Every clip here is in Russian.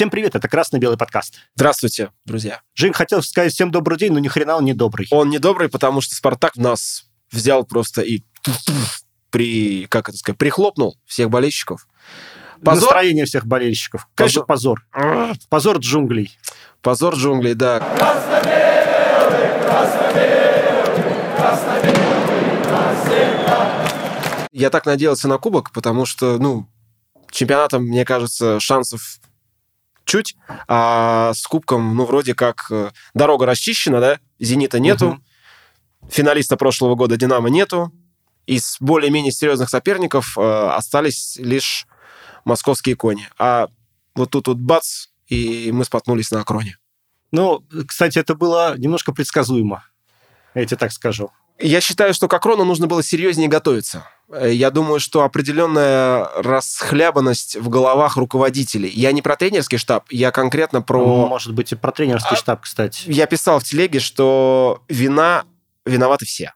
Всем привет, это «Красно-белый подкаст». Здравствуйте, друзья. Жень хотел сказать всем добрый день, но ни хрена он не добрый. Он не добрый, потому что «Спартак» нас взял просто и при, как это сказать, прихлопнул всех болельщиков. Позор? Настроение всех болельщиков. Конечно, позор. Позор, позор джунглей. Позор джунглей, да. Красно-белый, красно-белый, красно-белый, навсегда. Я так надеялся на кубок, потому что, ну, чемпионатом, мне кажется, шансов чуть, а с кубком, ну, вроде как э, дорога расчищена, да, «Зенита» нету, угу. финалиста прошлого года «Динамо» нету, из более-менее серьезных соперников э, остались лишь московские кони. А вот тут вот бац, и мы споткнулись на Акроне. Ну, кстати, это было немножко предсказуемо, я тебе так скажу. Я считаю, что к Акрону нужно было серьезнее готовиться. Э, я думаю, что определенная расхлябанность в головах руководителей. Я не про тренерский штаб, я конкретно про... Ну, может быть, и про тренерский а, штаб, кстати. Я писал в телеге, что вина виноваты все.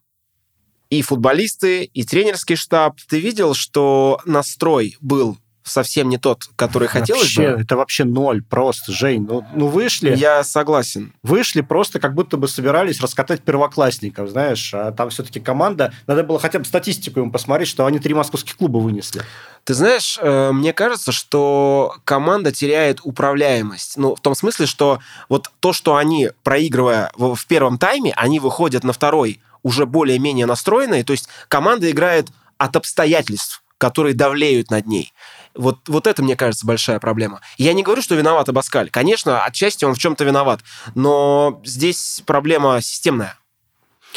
И футболисты, и тренерский штаб. Ты видел, что настрой был совсем не тот, который хотелось вообще, бы. Это вообще ноль просто, Жень. Ну, ну вышли... Я согласен. Вышли просто как будто бы собирались раскатать первоклассников, знаешь. А там все-таки команда... Надо было хотя бы статистику им посмотреть, что они три московских клуба вынесли. Ты знаешь, э, мне кажется, что команда теряет управляемость. Ну, в том смысле, что вот то, что они, проигрывая в первом тайме, они выходят на второй уже более-менее настроенные. То есть команда играет от обстоятельств, которые давлеют над ней. Вот, вот это, мне кажется, большая проблема. Я не говорю, что виноват Абаскаль. Конечно, отчасти он в чем-то виноват, но здесь проблема системная.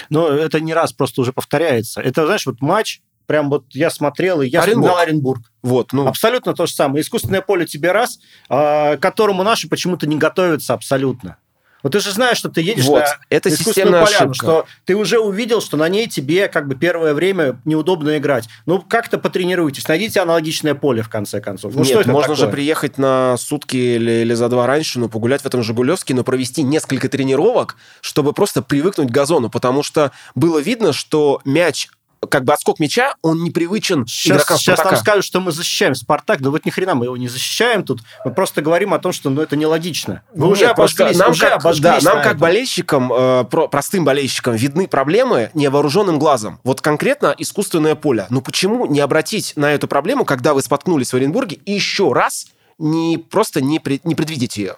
Но это не раз просто уже повторяется. Это, знаешь, вот матч, прям вот я смотрел, и я Оренбург. смотрел Оренбург. Вот, ну. Абсолютно то же самое. Искусственное поле тебе раз, а, к которому наши почему-то не готовятся абсолютно. Вот ты же знаешь, что ты едешь вот, на это искусственную поляну, ошибка. что ты уже увидел, что на ней тебе как бы первое время неудобно играть. Ну, как-то потренируйтесь, найдите аналогичное поле, в конце концов. Ну, Нет, что это можно такое? же приехать на сутки или, или за два раньше, ну, погулять в этом Жигулевске, но провести несколько тренировок, чтобы просто привыкнуть к газону, потому что было видно, что мяч как бы отскок мяча, он непривычен сейчас, игрокам Сейчас нам скажут, что мы защищаем Спартак, да вот ни хрена мы его не защищаем тут. Мы просто говорим о том, что ну, это нелогично. Вы Нет, уже обожглись, нам уже как, обожглись да, нам как болельщикам, э, про, простым болельщикам, видны проблемы невооруженным глазом. Вот конкретно искусственное поле. Ну почему не обратить на эту проблему, когда вы споткнулись в Оренбурге, и еще раз не просто не, пред, не предвидеть ее?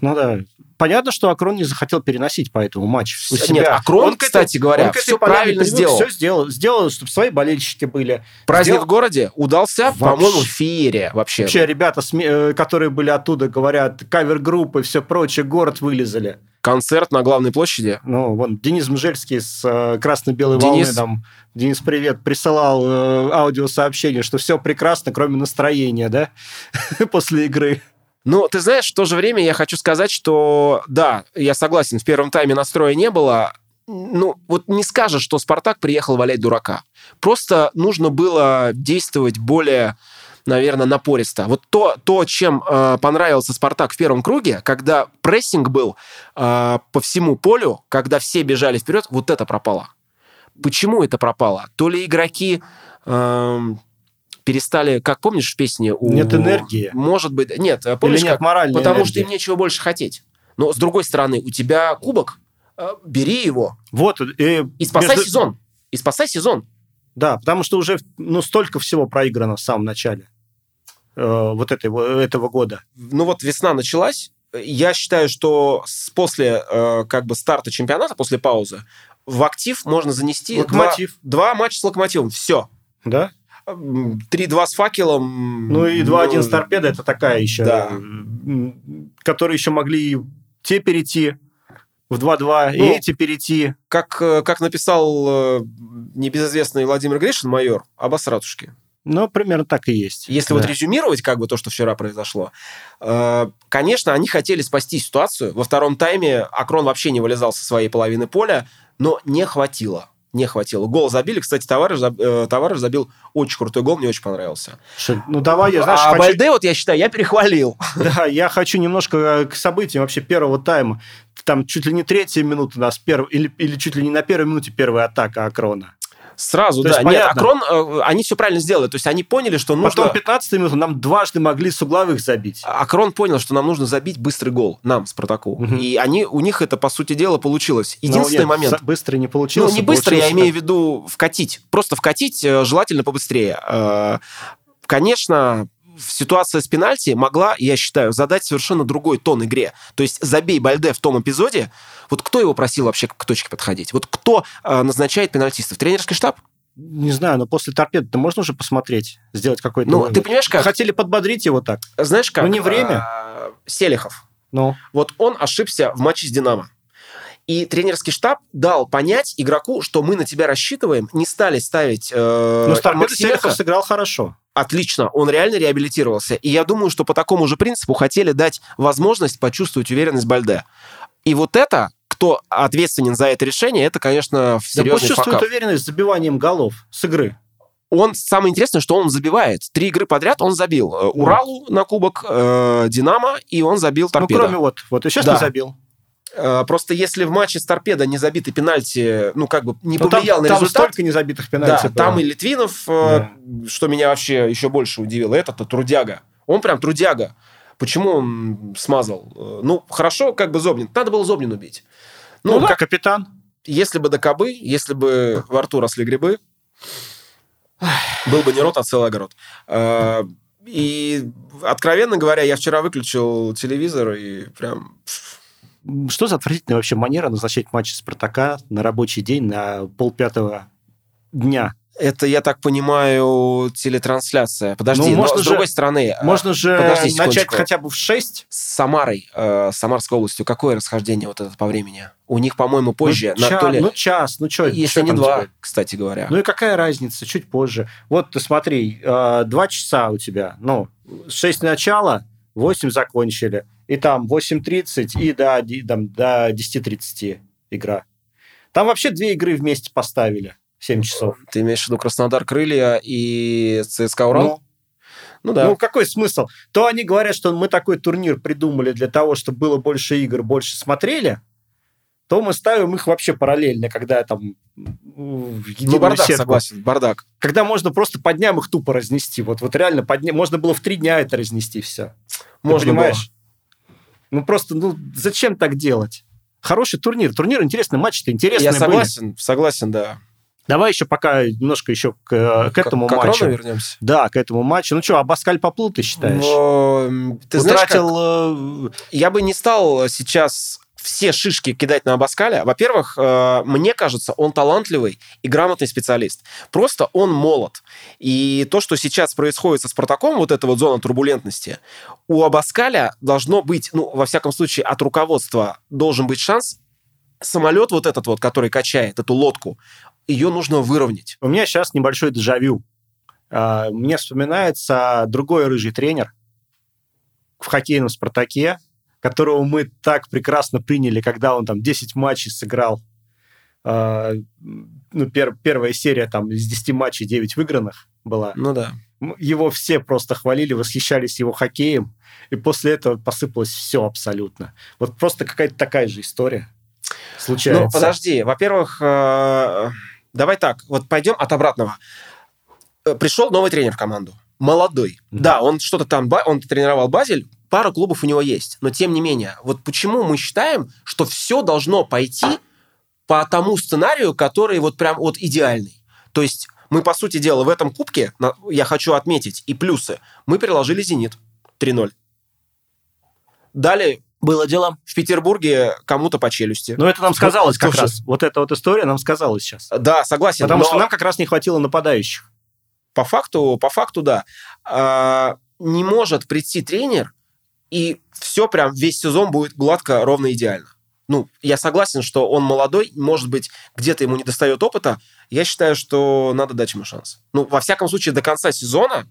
Ну да. Понятно, что Акрон не захотел переносить по этому матч у себя. Нет, Акрон, он, кстати этой, говоря, он все правильно сделал. Все сделал, сделал, чтобы свои болельщики были. Праздник сделал... в городе удался, по-моему, феере вообще. Вообще, ребята, э, которые были оттуда, говорят, кавер-группы, все прочее, город вылезали. Концерт на главной площади. Ну, вон, Денис Мжельский с э, красно-белой волны там, Денис, привет, присылал э, аудиосообщение, что все прекрасно, кроме настроения, да, после игры. Ну, ты знаешь, в то же время я хочу сказать, что да, я согласен, в первом тайме настроя не было. Ну, вот не скажешь, что Спартак приехал валять дурака. Просто нужно было действовать более наверное, напористо. Вот то, то чем э, понравился Спартак в первом круге, когда прессинг был э, по всему полю, когда все бежали вперед, вот это пропало. Почему это пропало? То ли игроки э, перестали, как помнишь в песне? У... Нет энергии. Может быть, нет, помнишь, Или нет как? моральной Потому энергии. что им нечего больше хотеть. Но с другой стороны, у тебя кубок, э, бери его. Вот. И, и спасай между... сезон. И спасай сезон. Да, потому что уже ну, столько всего проиграно в самом начале э, вот этой, этого года. Ну вот весна началась. Я считаю, что после э, как бы старта чемпионата, после паузы, в актив можно занести Локомотив. Два, два матча с локомотивом. Все. Да? 3-2 с факелом. Ну и 2-1 ну, с торпедой, это такая еще, да. которые еще могли те перейти в 2-2, ну, и эти перейти. Как, э, как написал э, небезызвестный Владимир Гришин, майор, обосратушки. Ну, примерно так и есть. Если да. вот резюмировать как бы то, что вчера произошло, э, конечно, они хотели спасти ситуацию. Во втором тайме Акрон вообще не вылезал со своей половины поля, но не хватило не хватило. Гол забили. Кстати, товарищ, э, товарищ забил очень крутой гол, мне очень понравился. Ну, давай, я, знаешь, А хочу... Бальде, вот я считаю, я перехвалил. Да, я хочу немножко э, к событиям вообще первого тайма. Там чуть ли не третья минута у нас, перв... или, или чуть ли не на первой минуте первая атака Акрона. Сразу, То да. Нет, Акрон, э, они все правильно сделали. То есть они поняли, что нужно... Потом 15 минут нам дважды могли с угловых забить. Акрон понял, что нам нужно забить быстрый гол, нам, Спартаку. Угу. И они, у них это, по сути дела, получилось. Единственный нет, момент... Быстро не получилось. Ну, не быстро, я имею в виду вкатить. Просто вкатить э, желательно побыстрее. Э, конечно, ситуация с пенальти могла, я считаю, задать совершенно другой тон игре. То есть забей Бальде в том эпизоде, вот кто его просил вообще к точке подходить? Вот кто э, назначает пенальтистов? Тренерский штаб? Не знаю, но после торпеды можно уже посмотреть, сделать какой-то... Ну, ты понимаешь, как... Хотели подбодрить его так. Знаешь, как... Ну, не время. А, Селихов. Ну. Вот он ошибся в матче с «Динамо». И тренерский штаб дал понять игроку, что мы на тебя рассчитываем, не стали ставить э, Но Старпеда Селихов сыграл хорошо. Отлично, он реально реабилитировался. И я думаю, что по такому же принципу хотели дать возможность почувствовать уверенность Бальде. И вот это, кто ответственен за это решение, это, конечно, серьезный да почувствует факап. уверенность с забиванием голов с игры он самое интересное, что он забивает. Три игры подряд он забил. Э, Уралу на кубок, э, Динамо, и он забил торпедо. Ну, кроме вот, вот и сейчас да. не забил. Э, просто если в матче с торпедо не забиты пенальти, ну, как бы не ну, повлиял там, на результат... Там столько незабитых пенальти. Да, было. там и Литвинов, э, да. что меня вообще еще больше удивило, этот-то трудяга. Он прям трудяга. Почему он смазал? Э, ну, хорошо, как бы Зобнин. Надо было Зобнин убить. Ну, ну да. как капитан. Если бы до кобы, если бы во рту росли грибы, был бы не рот, а целый огород. И, откровенно говоря, я вчера выключил телевизор и прям что за отвратительная вообще манера назначать матчи Спартака на рабочий день на полпятого дня? Это, я так понимаю, телетрансляция. Подожди, ну, можно но с же, другой стороны... Э, можно же подожди, начать хотя бы в 6. С Самарой, э, Самарской областью, какое расхождение вот это по времени? У них, по-моему, позже. Ну, на, ча- то ли... ну час, ну что? Если не два, тебе? кстати говоря. Ну и какая разница, чуть позже. Вот, ты смотри, э, два часа у тебя, ну, 6 начала, 8 закончили и там 8.30 и до, там, до 10.30 игра. Там вообще две игры вместе поставили. 7 часов. Ты имеешь в виду Краснодар Крылья и ЦСКА Урал? Ну, ну да. Ну какой смысл? То они говорят, что мы такой турнир придумали для того, чтобы было больше игр, больше смотрели, то мы ставим их вообще параллельно, когда там ну, бардак, сетку. согласен, бардак. Когда можно просто по дням их тупо разнести. Вот, вот реально по дня... можно было в три дня это разнести все. Можно Ты понимаешь? Было. Ну просто, ну зачем так делать? Хороший турнир. Турнир интересный, матчи-то интересные Я согласен, были. согласен, да. Давай еще пока немножко еще к, к этому к, матчу. К вернемся. Да, к этому матчу. Ну что, Абаскаль поплыл, ты считаешь? Но, ты Утратил... знаешь, как... Я бы не стал сейчас все шишки кидать на Абаскаля. Во-первых, э, мне кажется, он талантливый и грамотный специалист. Просто он молод. И то, что сейчас происходит со Спартаком, вот эта вот зона турбулентности, у Абаскаля должно быть, ну, во всяком случае, от руководства должен быть шанс самолет вот этот вот, который качает эту лодку, ее нужно выровнять. У меня сейчас небольшой дежавю. А, мне вспоминается другой рыжий тренер в хоккейном «Спартаке», которого мы так прекрасно приняли, когда он там 10 матчей сыграл. Э, ну, пер, первая серия там из 10 матчей 9 выигранных была. Ну да. Его все просто хвалили, восхищались его хоккеем, и после этого посыпалось все абсолютно. Вот просто какая-то такая же история случается. Ну, подожди. Во-первых, э, давай так, вот пойдем от обратного. Э, пришел новый тренер в команду молодой. Mm-hmm. Да, он что-то там, он тренировал Базель, пара клубов у него есть. Но тем не менее, вот почему мы считаем, что все должно пойти по тому сценарию, который вот прям вот идеальный. То есть мы, по сути дела, в этом кубке, я хочу отметить, и плюсы, мы переложили «Зенит» 3-0. Далее было дело. В Петербурге кому-то по челюсти. Ну, это нам сказалось как раз. Вот эта вот история нам сказалась сейчас. Да, согласен. Потому но... что нам как раз не хватило нападающих. По факту, по факту, да. А, не может прийти тренер, и все прям весь сезон будет гладко, ровно идеально. Ну, я согласен, что он молодой, может быть, где-то ему не достает опыта. Я считаю, что надо дать ему шанс. Ну, во всяком случае, до конца сезона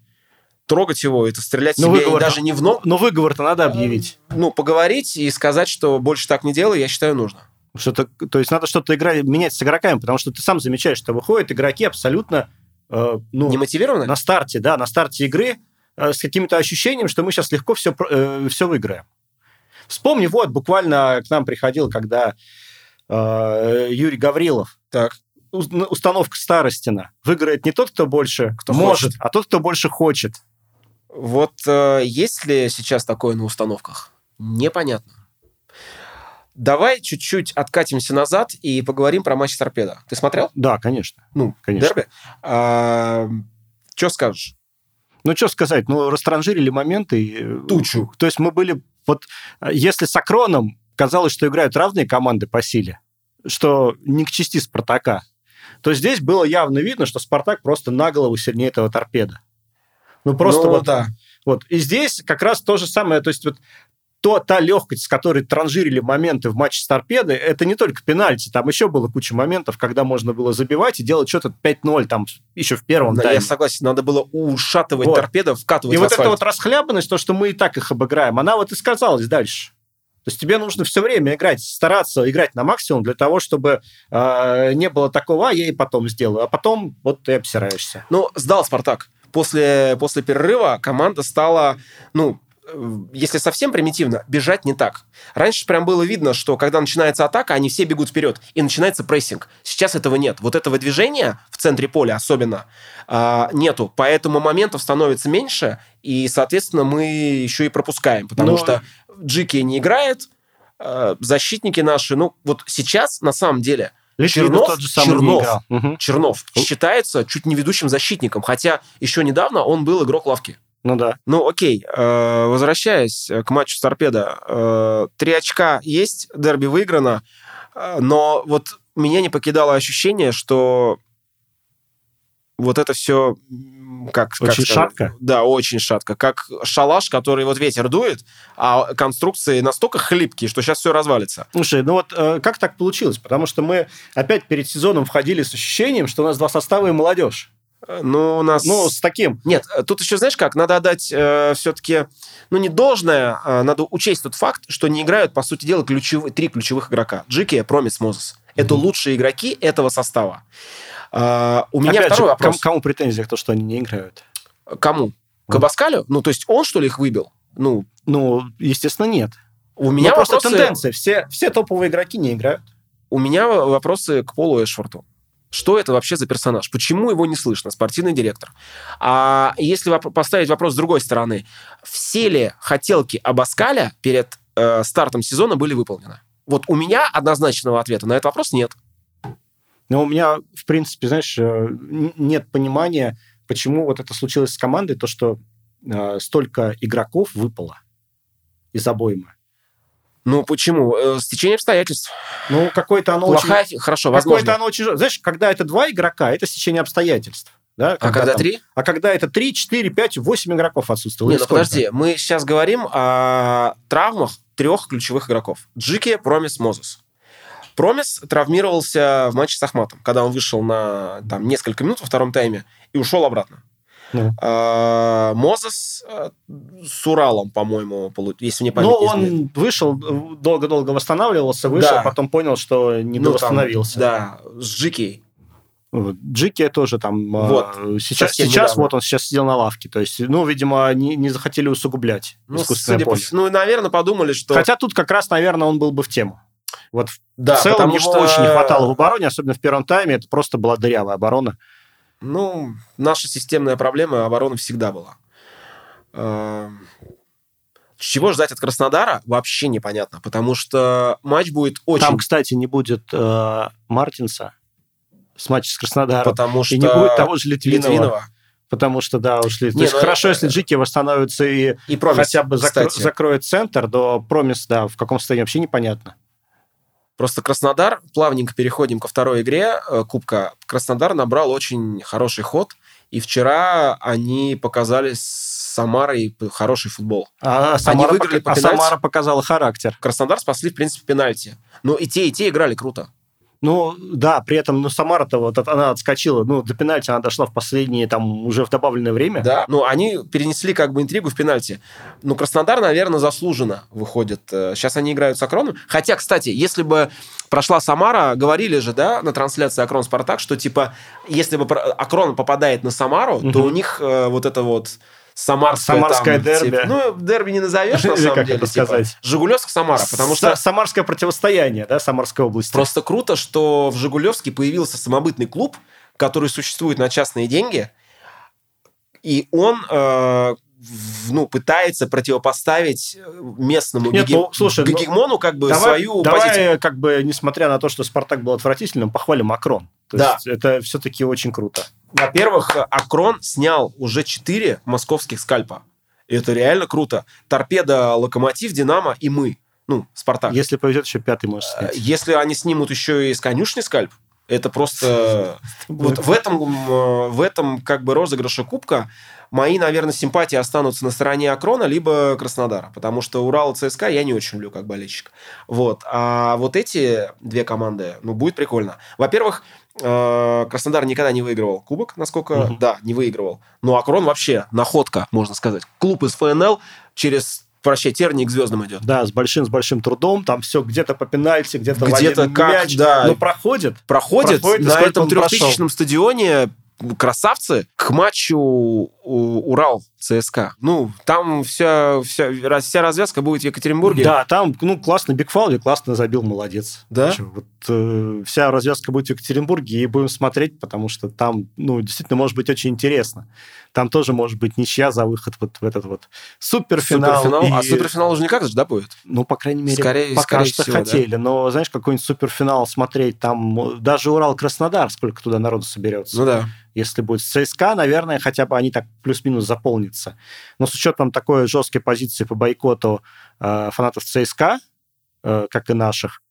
трогать его, это стрелять но себе выговор, даже не в ногу. Но выговор-то надо объявить. Ну, поговорить и сказать, что больше так не делай, я считаю, нужно. Что-то, то есть надо что-то играть, менять с игроками, потому что ты сам замечаешь, что выходят игроки абсолютно э, ну, не мотивированы? На старте, да, на старте игры с каким-то ощущением, что мы сейчас легко все, э, все выиграем. Вспомни, вот, буквально к нам приходил, когда э, Юрий Гаврилов так. установка Старостина. Выиграет не тот, кто больше Кто может, хочет. а тот, кто больше хочет. Вот э, есть ли сейчас такое на установках? Непонятно. Давай чуть-чуть откатимся назад и поговорим про матч с торпедо. Ты смотрел? Да, конечно. Ну, Конечно. дерби? что скажешь? Ну, что сказать, ну, растранжирили моменты. э, Тучу. То есть мы были... Вот э, если с Акроном казалось, что играют разные команды по силе, что не к части Спартака, то здесь было явно видно, что Спартак просто на голову сильнее этого торпеда. Ну, просто Ну, вот, да. вот. И здесь как раз то же самое, то есть вот то, та легкость, с которой транжирили моменты в матче с торпедой, это не только пенальти, там еще было куча моментов, когда можно было забивать и делать что-то 5-0 там еще в первом Да, тайме. я согласен, надо было ушатывать Вот. торпедо, вкатывать И вот эта вот расхлябанность, то, что мы и так их обыграем, она вот и сказалась дальше. То есть тебе нужно все время играть, стараться играть на максимум для того, чтобы э, не было такого, а я и потом сделаю. А потом вот ты обсираешься. Ну, сдал Спартак. После, после перерыва команда стала, ну, если совсем примитивно, бежать не так. Раньше прям было видно, что когда начинается атака, они все бегут вперед, и начинается прессинг. Сейчас этого нет. Вот этого движения в центре поля особенно а, нету. Поэтому моментов становится меньше, и, соответственно, мы еще и пропускаем. Потому Но- что Джики не играет, а, защитники наши, ну, вот сейчас, на самом деле, Литвинов Чернов, тот же самый Чернов. Чернов считается чуть не ведущим защитником, хотя еще недавно он был игрок лавки. Ну да. Ну, окей, э, возвращаясь к матчу с торпедо, э, три очка есть, дерби выиграно, э, но вот меня не покидало ощущение, что вот это все как, как Очень сказать? шатко? Да, очень шатко. Как шалаш, который вот ветер дует, а конструкции настолько хлипкие, что сейчас все развалится. Слушай, ну вот э, как так получилось? Потому что мы опять перед сезоном входили с ощущением, что у нас два состава и молодежь. Э, Ну, у нас... Ну, с таким. Нет, э, тут еще, знаешь как, надо отдать все-таки, ну, не должное, а надо учесть тот факт, что не играют, по сути дела, ключевые, три ключевых игрока. Джики, Промис, Мозес. Это лучшие игроки этого состава. А, у меня Опять второй же, вопрос. кому, кому претензия, то, что они не играют? Кому? К Абаскалю? Ну, то есть он, что ли, их выбил? Ну, Ну, естественно, нет. у меня Ну, просто вопросы... тенденция. Все, все топовые игроки не играют. У меня вопросы к Полу Эшфорту. Что это вообще за персонаж? Почему его не слышно? Спортивный директор. А если поставить вопрос с другой стороны, все ли хотелки Абаскаля перед э, стартом сезона были выполнены? Вот у меня однозначного ответа на этот вопрос нет. Но у меня, в принципе, знаешь, э, нет понимания, почему вот это случилось с командой, то, что э, столько игроков выпало из обоймы. Ну почему? Э, Стечение обстоятельств. Ну, какое-то оно Плохая, очень... хорошо, Какое-то возможно. оно очень... Знаешь, когда это два игрока, это стечение обстоятельств. Да? А когда там- три? А когда это три, четыре, пять, восемь игроков отсутствовало. Не, или ну подожди, мы сейчас говорим о травмах трех ключевых игроков. Джики, Промис, Мозес. Промис травмировался в матче с Ахматом, когда он вышел на там, несколько минут во втором тайме и ушел обратно. Ну. А, Мозес э, с Уралом, по-моему, если мне память Ну, он вышел, э, долго-долго восстанавливался, вышел, Да. потом понял, что не Ну, восстановился. да, с Джики. Вот. Джеки тоже там... э, Вот. Сейчас, сейчас недавно. вот он сейчас сидел на лавке. То есть, ну, видимо, не, не захотели усугублять Ну, искусственное судя по поле. всему, ну, наверное, подумали, что... Хотя тут как раз, наверное, он был бы в тему. Вот в да, целом потому его что- очень не хватало в обороне, особенно в первом тайме. Это просто была дырявая оборона. Ну, наша системная проблема обороны всегда была. Эм, Чего ждать от Краснодара, вообще непонятно, потому что матч будет очень... Там, кстати, не будет э, Мартинса с матча с Краснодаром. потому что... И не будет того же Литвинова. Литвинова. Потому что, да, ушли. То Не, есть ну, хорошо, э, если Джики восстановится и И Промис, хотя бы закро- закроет центр, то Промис, да, в каком состоянии вообще непонятно. Просто Краснодар, плавненько переходим ко второй игре э, Кубка. Краснодар набрал очень хороший ход, и вчера они показали с Самарой хороший футбол. А Самара, выиграли пока- по а? Самара показала характер. Краснодар спасли, в принципе, пенальти. Но и те, и те играли круто. Ну, да, при этом, ну, Самара-то вот от- она отскочила, ну, до пенальти она дошла в последние, там, уже в добавленное время. Да, ну они перенесли как бы интригу в пенальти. Ну, Краснодар, наверное, заслуженно выходит. Э, Сейчас они играют с Акроном. Хотя, кстати, если бы прошла Самара, говорили же, да, на трансляции Акрон-Спартак, что, типа, если бы Акрон попадает на Самару, то у них э, вот это вот Самарское, Самарское там, дерби. типа, ну, дерби не назовешь, на самом деле. типа. Жигулевск-Самара, потому что... Са- Самарское противостояние, да, Самарской области. Просто круто, что в Жигулевске появился самобытный клуб, который существует на частные деньги, и он э, ну, пытается противопоставить э, местному Нет, геге- ну, слушай, ну, гегемону как бы давай, свою давай, позицию. как бы, несмотря на то, что Спартак был отвратительным, похвалим Макрон. То Да. есть это все-таки очень круто. Во-первых, Акрон снял уже 4 московских скальпа. И это реально круто. Торпеда, Локомотив, Динамо и мы. Ну, Спартак. Если повезет, еще пятый можешь Э, снять. Если они снимут еще и с конюшни скальп, это просто... Вот в этом, м, в этом как бы розыгрыше кубка мои, наверное, симпатии останутся на стороне Акрона либо Краснодара, потому что Урал и ЦСКА я не очень люблю как болельщик. Вот. А вот эти две команды, ну, будет прикольно. Во-первых, э, Краснодар никогда не выигрывал кубок, насколько... Мгм. Да, не выигрывал. Но Акрон вообще находка, можно сказать. Клуб из ФНЛ через, прощай, терник к звездам идет. Да, с большим, с большим трудом. Там все где-то по пенальти, где-то Где-то как, мяч. да. Но проходит. проходит, Проходит, и на этом трехтысячном стадионе красавцы к матчу Урал ЦСКА. Ну, там вся, вся, вся развязка будет в Екатеринбурге. Да, там, ну, классно Бигфаули, классно забил, молодец. Да? Вот, э, вся развязка будет в Екатеринбурге, и будем смотреть, потому что там, ну, действительно, может быть очень интересно. Там тоже может быть ничья за выход вот в этот вот суперфинал. Суперфинал. А и- суперфинал уже никак же, да, будет? Ну, по крайней мере, Скорее- пока скорее что всего, да. хотели. Но, знаешь, какой-нибудь суперфинал смотреть, там даже Урал-Краснодар, сколько туда народу соберется. Ну да. Если будет ЦСКА, наверное, хотя бы они так плюс-минус заполнятся. Но с учетом такой жесткой позиции по бойкоту э, фанатов ЦСКА, э, как и наших,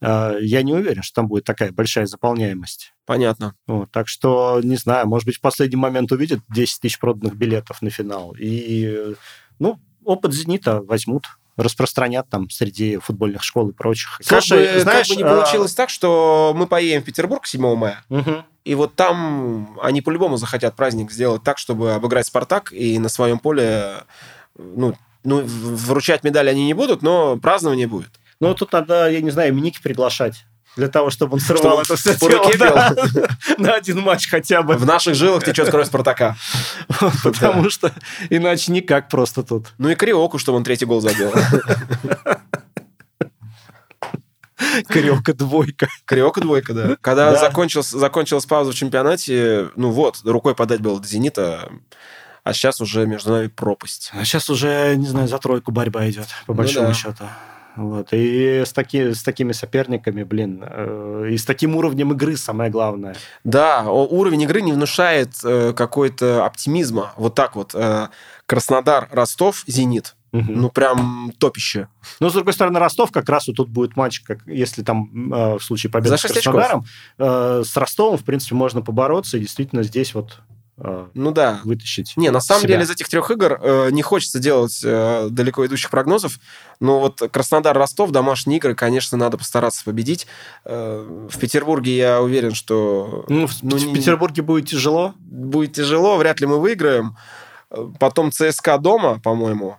э, я не уверен, что там будет такая большая заполняемость. Понятно. Вот, так что, не знаю, может быть, в последний момент увидят 10 тысяч проданных билетов на финал. И, э, ну, опыт «Зенита» возьмут, распространят там среди футбольных школ и прочих. Как, Слушай, бы, знаешь, как бы не а, получилось так, что мы поедем в Петербург 7 мая, мгм. и вот там они по-любому захотят праздник сделать так, чтобы обыграть «Спартак», и на своем поле, ну, ну, вручать медали они не будут, но празднование будет. Ну, тут надо, я не знаю, Миники приглашать. Для того, чтобы он Чтобы срывал он это все по руке да, на один матч хотя бы. В наших жилах течет кровь Спартака. Потому что иначе никак просто тут. Ну и Криоку, чтобы он третий гол забил. Крёка двойка. Криока двойка, да. Когда Да. закончилась, закончилась пауза в чемпионате, ну вот, рукой подать было до «Зенита», а сейчас уже между нами пропасть. А сейчас уже, не знаю, за тройку борьба идет, по Ну большому да. счету. Вот. И с, таки, с такими соперниками, блин, э, и с таким уровнем игры самое главное. Да, уровень игры не внушает э, какой-то оптимизма. Вот так вот. э, Краснодар, Ростов, Зенит. Мгм. Ну, прям топище. Но, с другой стороны, Ростов как раз вот тут будет матч, как если там э, в случае победы с. Краснодаром, э, с Ростовом, в принципе, можно побороться, и действительно здесь вот Ну да. вытащить Не, на самом себя. деле из этих трех игр э, не хочется делать э, далеко идущих прогнозов, но вот Краснодар-Ростов, домашние игры, конечно, надо постараться победить. Э, в Петербурге я уверен, что Ну, в, Ну, в не- Петербурге будет тяжело. будет тяжело, вряд ли мы выиграем. Э, Потом ЦСКА дома, по-моему.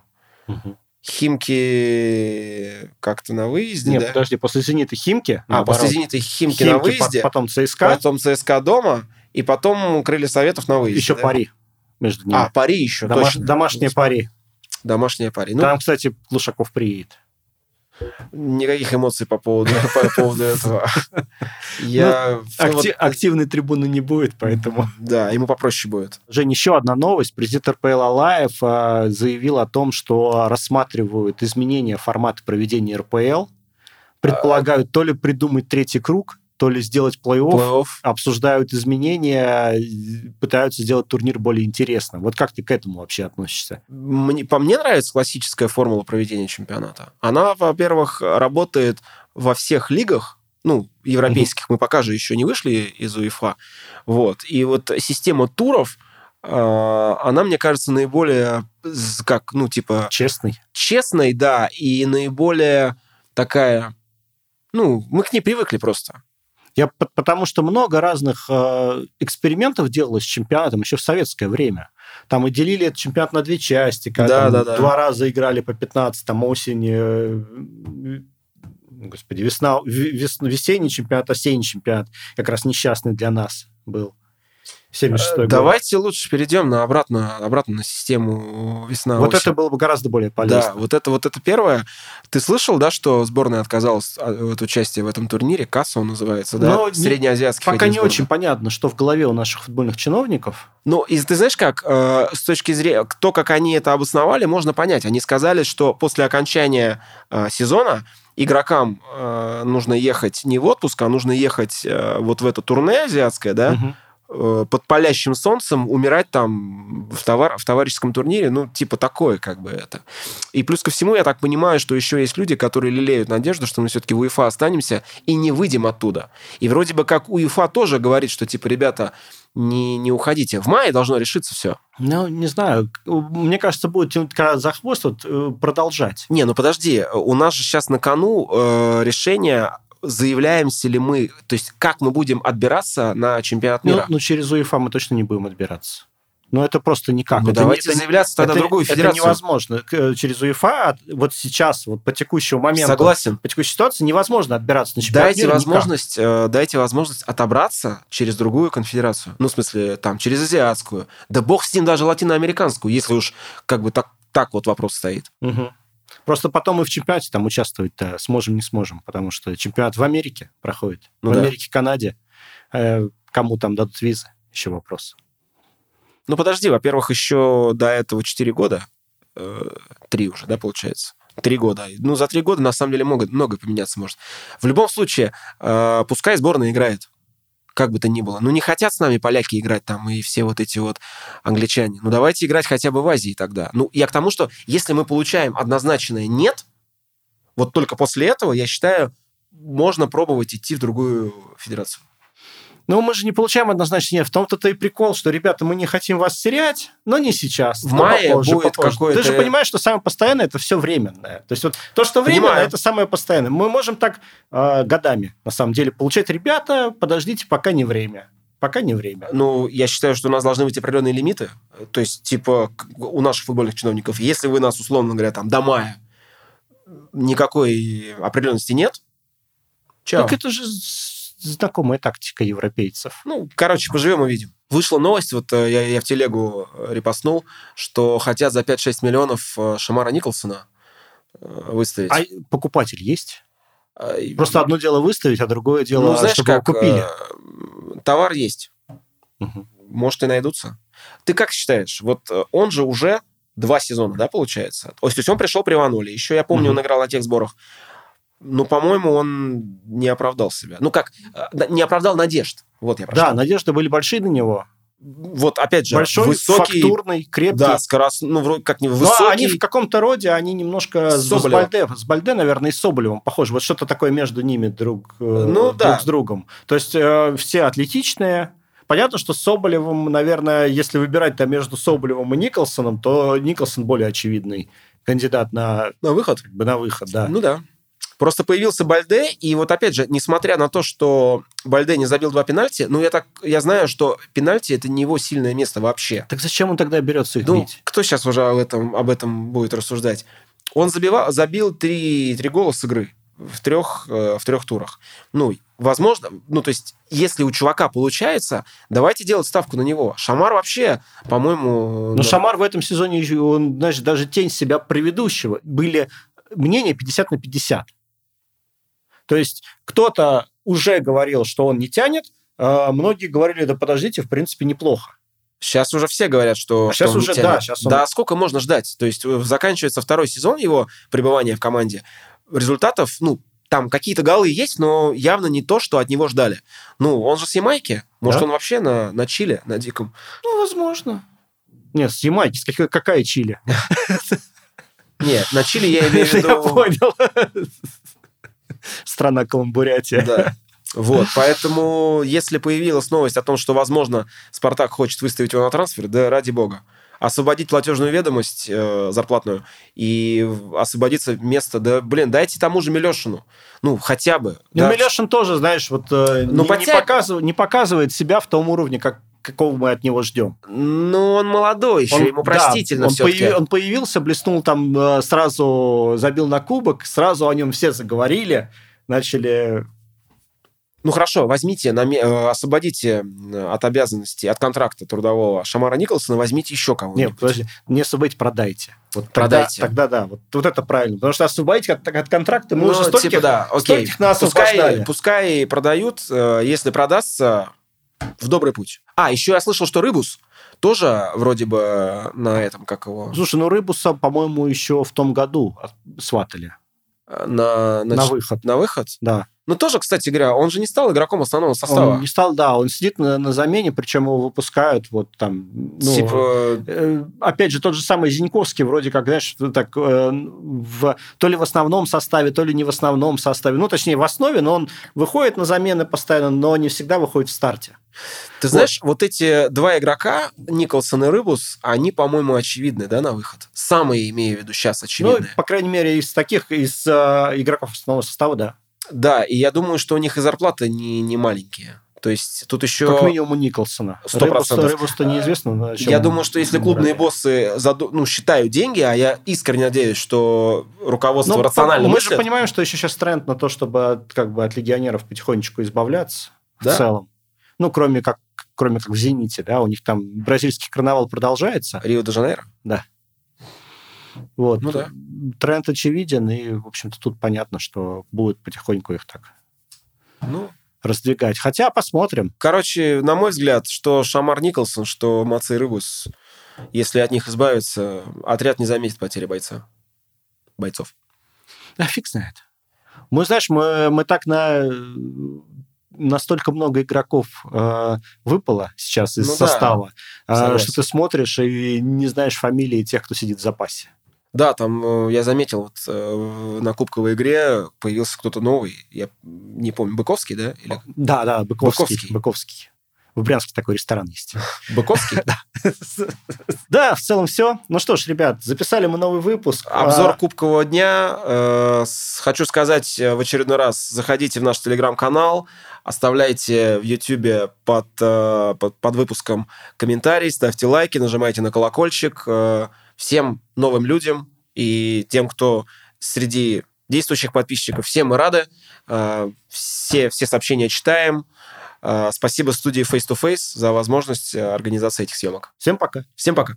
Химки как-то на выезде, Нет, да? подожди, после «Зенита» Химки, А, наоборот. после «Зенита» Химки, Химки, на выезде, потом ЦСКА, потом ЦСКА дома, и потом Крылья Советов на выезде. еще да? пари между ними. А, пари еще, Домаш- точно. Домашние пари. Домашние пари. Ну, Там, кстати, Глушаков приедет. никаких эмоций по поводу, по поводу этого. Я... ну, вот- Акти- активной трибуны не будет, поэтому... Да, ему попроще будет. Жень, еще одна новость. Президент РПЛ Алаев э, заявил о том, что рассматривают изменения формата проведения РПЛ. Предполагают то ли придумать третий круг, то ли сделать плей-офф. Плей-офф. Обсуждают изменения, пытаются сделать турнир более интересным. Вот как ты к этому вообще относишься? Мне, по мне нравится классическая формула проведения чемпионата. Она, во-первых, работает во всех лигах, ну, европейских. Мы пока же еще не вышли из УЕФА. Вот. И вот система туров, э, она, мне кажется, наиболее, как, ну, типа, Честный. честной, да, и наиболее такая... Ну, мы к ней привыкли просто. Я, по- потому что много разных э, экспериментов делалось с чемпионатом еще в советское время. Там и делили этот чемпионат на две части, когда Да, да, да. два раза играли по 15, там осень, э, господи, весна, вес- весенний чемпионат, осенний чемпионат, как раз несчастный для нас был. 76 год. Давайте лучше перейдем на обратно, обратно на систему весна Вот осень. это было бы гораздо более полезно. Да, вот это, вот это первое. Ты слышал, да, что сборная отказалась от участия в этом турнире? Касса он называется, да? Но не- Среднеазиатский Пока не сборная. очень понятно, что в голове у наших футбольных чиновников. Ну, и ты знаешь как, э, с точки зрения, то, как они это обосновали, можно понять. Они сказали, что после окончания э, сезона игрокам э, нужно ехать не в отпуск, а нужно ехать э, вот в это турне азиатское, да, Мгм. Э, под палящим солнцем, умирать там в, товар, в товарищеском турнире, ну, типа такое как бы это. И плюс ко всему, я так понимаю, что еще есть люди, которые лелеют надежду, что мы все-таки в УЕФА останемся и не выйдем оттуда. И вроде бы как УЕФА тоже говорит, что типа, ребята, не, не уходите. В мае должно решиться все. Ну, не знаю. Мне кажется, будет за хвост вот, э, продолжать. Не, ну подожди, у нас же сейчас на кону э, решение, заявляемся ли мы, то есть как мы будем отбираться на чемпионат Ну, мира. ну, через УЕФА мы точно не будем отбираться. Ну, это просто никак. Ну, это, давайте не- это, заявляться тогда это- другую это федерацию. невозможно. К- э, Через УЕФА от- вот сейчас, вот по текущему моменту, Согласен. по текущей ситуации невозможно отбираться на чемпионат Дайте мира никак. возможность, э, дайте возможность отобраться через другую конфедерацию. Ну, в смысле, там, через азиатскую. Да бог с ним даже латиноамериканскую, если уж как бы так, так вот вопрос стоит. Мгм. Просто потом мы в чемпионате там участвовать-то сможем, не сможем, потому что чемпионат в Америке проходит. Ну в да. Америке, Канаде. Э, Кому там дадут визы? Еще вопрос. Ну, подожди, во-первых, еще до этого 4 года, э, три уже, да, получается? Три года. Ну, за три года, на самом деле, много, много поменяться может. В любом случае, э, пускай сборная играет, как бы то ни было. Ну, не хотят с нами поляки играть там и все вот эти вот англичане. Ну, давайте играть хотя бы в Азии тогда. Ну, я к тому, что если мы получаем однозначное «нет», вот только после этого, я считаю, можно пробовать идти в другую федерацию. Ну, мы же не получаем однозначно нет. В том-то и прикол, что, ребята, мы не хотим вас терять, но не сейчас. В но мае попозже, будет попозже. какое-то- Ты же понимаешь, что самое постоянное это все временное. То есть вот то, что временно, Понимаю. это самое постоянное. Мы можем так э, годами, на самом деле, получать. Ребята, подождите, пока не время. Пока не время. Ну, я считаю, что у нас должны быть определенные лимиты. То есть, типа, у наших футбольных чиновников, если вы нас, условно говоря, там, до мая, никакой определенности нет, чао. Так это же знакомая тактика европейцев. Ну, короче, поживем и видим. Вышла новость, вот э, я, я в телегу э, репостнул, что хотят за 5-6 миллионов э, Шамара Николсона выставить. А покупатель есть? А, Просто одно дело выставить, а другое дело, ну, знаешь, чтобы его как, купили. э, товар есть. Мгм. может, и найдутся. Ты как считаешь? Вот он же уже два сезона, да, получается? То есть он пришел при Вануле. Еще я помню, Мгм. он играл на тех сборах. Ну, по-моему, он не оправдал себя. Ну, как, э, не оправдал надежд. Вот я прошу. Да, надежды были большие на него. Вот, опять же, Большой, высокий... фактурный, крепкий. Да, скорос... ну, вроде как не Но высокий. они в каком-то роде, они немножко С с. Бальде, с Бальде, наверное, и с Соболевым похожи. Вот что-то такое между ними друг, э, Ну, друг да. с другом. То есть э, все атлетичные. Понятно, что с Соболевым, наверное, если выбирать там между Соболевым и Николсоном, то Николсон более очевидный кандидат на, На выход. на выход, да. Ну да. Просто появился Бальде, и вот опять же, несмотря на то, что Бальде не забил два пенальти, ну я так, я знаю, что пенальти это не его сильное место вообще. Так зачем он тогда берется их Ну, бить? кто сейчас уже об этом, об этом будет рассуждать? Он забивал, забил три, три гола с игры в трех, э, в трех турах. Ну, возможно, ну, то есть, если у чувака получается, давайте делать ставку на него. Шамар вообще, по-моему... Но да. Шамар в этом сезоне, он, знаешь, даже тень себя предыдущего. Были мнения 50 на 50. То есть кто-то уже говорил, что он не тянет, а многие говорили, да подождите, в принципе, неплохо. Сейчас уже все говорят, что... А что он не уже, тянет. да, щас он- Да, сколько можно ждать? То есть, э, заканчивается второй сезон его пребывания в команде. Результатов, ну, там какие-то голы есть, но явно не то, что от него ждали. Ну, он же с Ямайки. Может, Да. он вообще на, на Чили, на диком. Ну, возможно. Нет, с Ямайки, с какой- какая Чили? Нет, на Чили я имею в Я виду... понял. Страна Каламбурятия. Да. Вот, поэтому, если появилась новость о том, что, возможно, Спартак хочет выставить его на трансфер, да ради бога. Освободить платежную ведомость э, зарплатную и освободиться место, да, блин, дайте тому же Милешину. Ну, хотя бы. Ну, да. Милешин тоже, знаешь, вот э, Ну, не, не подтя- показыв- не показывает себя в том уровне, как, какого мы от него ждем. Ну, он молодой еще, Он- ему да, простительно он, все-таки. появи- он появился, блеснул там, э, сразу забил на кубок, сразу о нем все заговорили, начали Ну хорошо, возьмите, э, освободите э, от обязанностей, от контракта трудового Шамара Николсона, возьмите еще кого-нибудь. Нет, подожди, не освободите, продайте. Вот Продайте. Тогда, тогда да, вот, вот это правильно. Потому что освободить от, от контракта мы Ну, уже стольких, типа, да, окей. стольких нас Пускай, освобождали. пускай продают, если продастся, в добрый путь. А, еще я слышал, что Рыбус тоже вроде бы на этом, как его, Слушай, ну Рыбуса, по-моему, еще в том году сватали э, на, на, на, выход. на выход. Да. Ну, тоже, кстати говоря, он же не стал игроком основного состава. Он не стал, да, он сидит на, на замене, причем его выпускают вот там... Ну, типа, э, опять же, тот же самый Зиньковский, вроде как, знаешь, ну, так, э, в, то ли в основном составе, то ли не в основном составе. Ну, точнее, в основе, но он выходит на замены постоянно, но не всегда выходит в старте. ты знаешь, вот эти два игрока, Николсон и Рыбус, они, по-моему, очевидны, да, на выход? Самые, имею в виду, сейчас Ну, очевидные. по крайней мере, из таких, из э, игроков основного состава, да. Да, и я думаю, что у них и зарплаты не, не маленькие. То есть тут еще... Как минимум у Николсона. Сто процентов. Рыбус-то неизвестно. Я думаю, что если клубные брали. боссы заду- ну, считают деньги, а я искренне надеюсь, что руководство Ну, рационально мы мыслит, же понимаем, что еще сейчас тренд на то, чтобы от- как бы от легионеров потихонечку избавляться Да? в целом. Ну, кроме как, кроме как в «Зените», да, у них там бразильский карнавал продолжается. Рио-де-Жанейро. Вот. Ну да. Тренд очевиден, и, в общем-то, тут понятно, что будет потихоньку их так Ну, раздвигать. Хотя посмотрим. короче, на мой взгляд, что Шамар Николсон, что Мацей Рыбус, если от них избавиться, отряд не заметит потери бойца. Бойцов. А фиг знает. Мы, знаешь, мы, мы так на настолько много игроков э, выпало сейчас из Ну да, состава, э, согласен. что ты смотришь и не знаешь фамилии тех, кто сидит в запасе. Да, там э, я заметил, вот э, на кубковой игре появился кто-то новый. Я не помню, Быковский, да? Или... Да, да, Быковский. Быковский. Быковский. В Брянске такой ресторан есть. Быковский? Да, в целом все. Ну что ж, ребят, записали мы новый выпуск. Обзор А, Кубкового дня. Э, Хочу сказать в очередной раз, заходите в наш телеграм-канал, оставляйте в Ютьюбе под, под, под выпуском комментарий, ставьте лайки, нажимайте на колокольчик. Всем новым людям и тем, кто среди действующих подписчиков, всем мы рады. Э, Все, все сообщения читаем. Э, Спасибо студии Face to Face за возможность э, организации этих съемок. Всем пока. Всем пока.